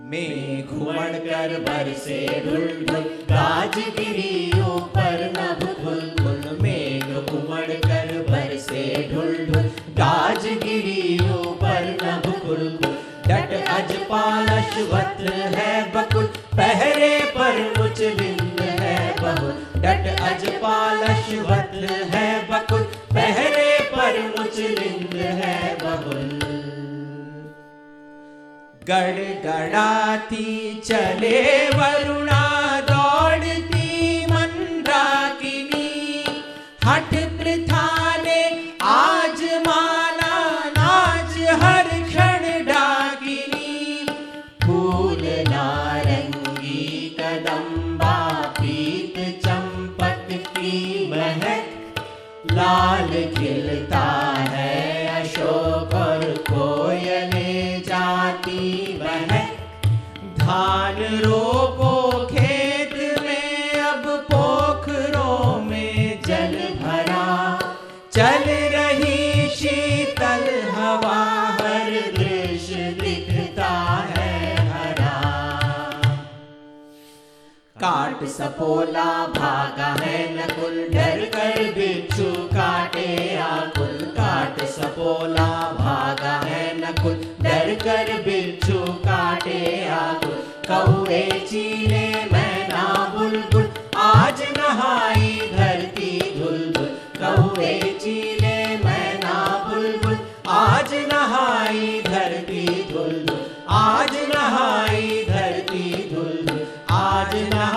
में घुमड़ कर बरसे ढुल ढुल गाज गिरी नभ धुल धुल मेघ घुमड़ कर बरसे ढुल ढुल गाज गिरी ऊपर नभ खुल खुल डट अजपाल अश्वत्थ है बकुल, पहरे पर बिंद है बहुल। डट अजपाल अश्वत्थ है बकुल, पहरे पर मुझ गड़गड़ाती चले वरुणा, दौड़ती मंदाकिनी। हठ प्रथा आज माना नाच हर क्षण डाकिनी फूल नारंगी, कदम्बा, पीत चंपक की महक। लाल खिलता खेत में, अब पोखरों में जल भरा। चल रही शीतल हवा, हर दृश्य है काट सपोला, भागा है नकुल डर कर बिच्छू मगर बिच्छू काटे आग कौए चीले मैना बुलबुल, आज नहाई धरती धुलबुल कौए चीले मैना बुलबुल, आज नहाई धरती धुलबुल, आज नहाई धरती धुलबुल, आज नहाई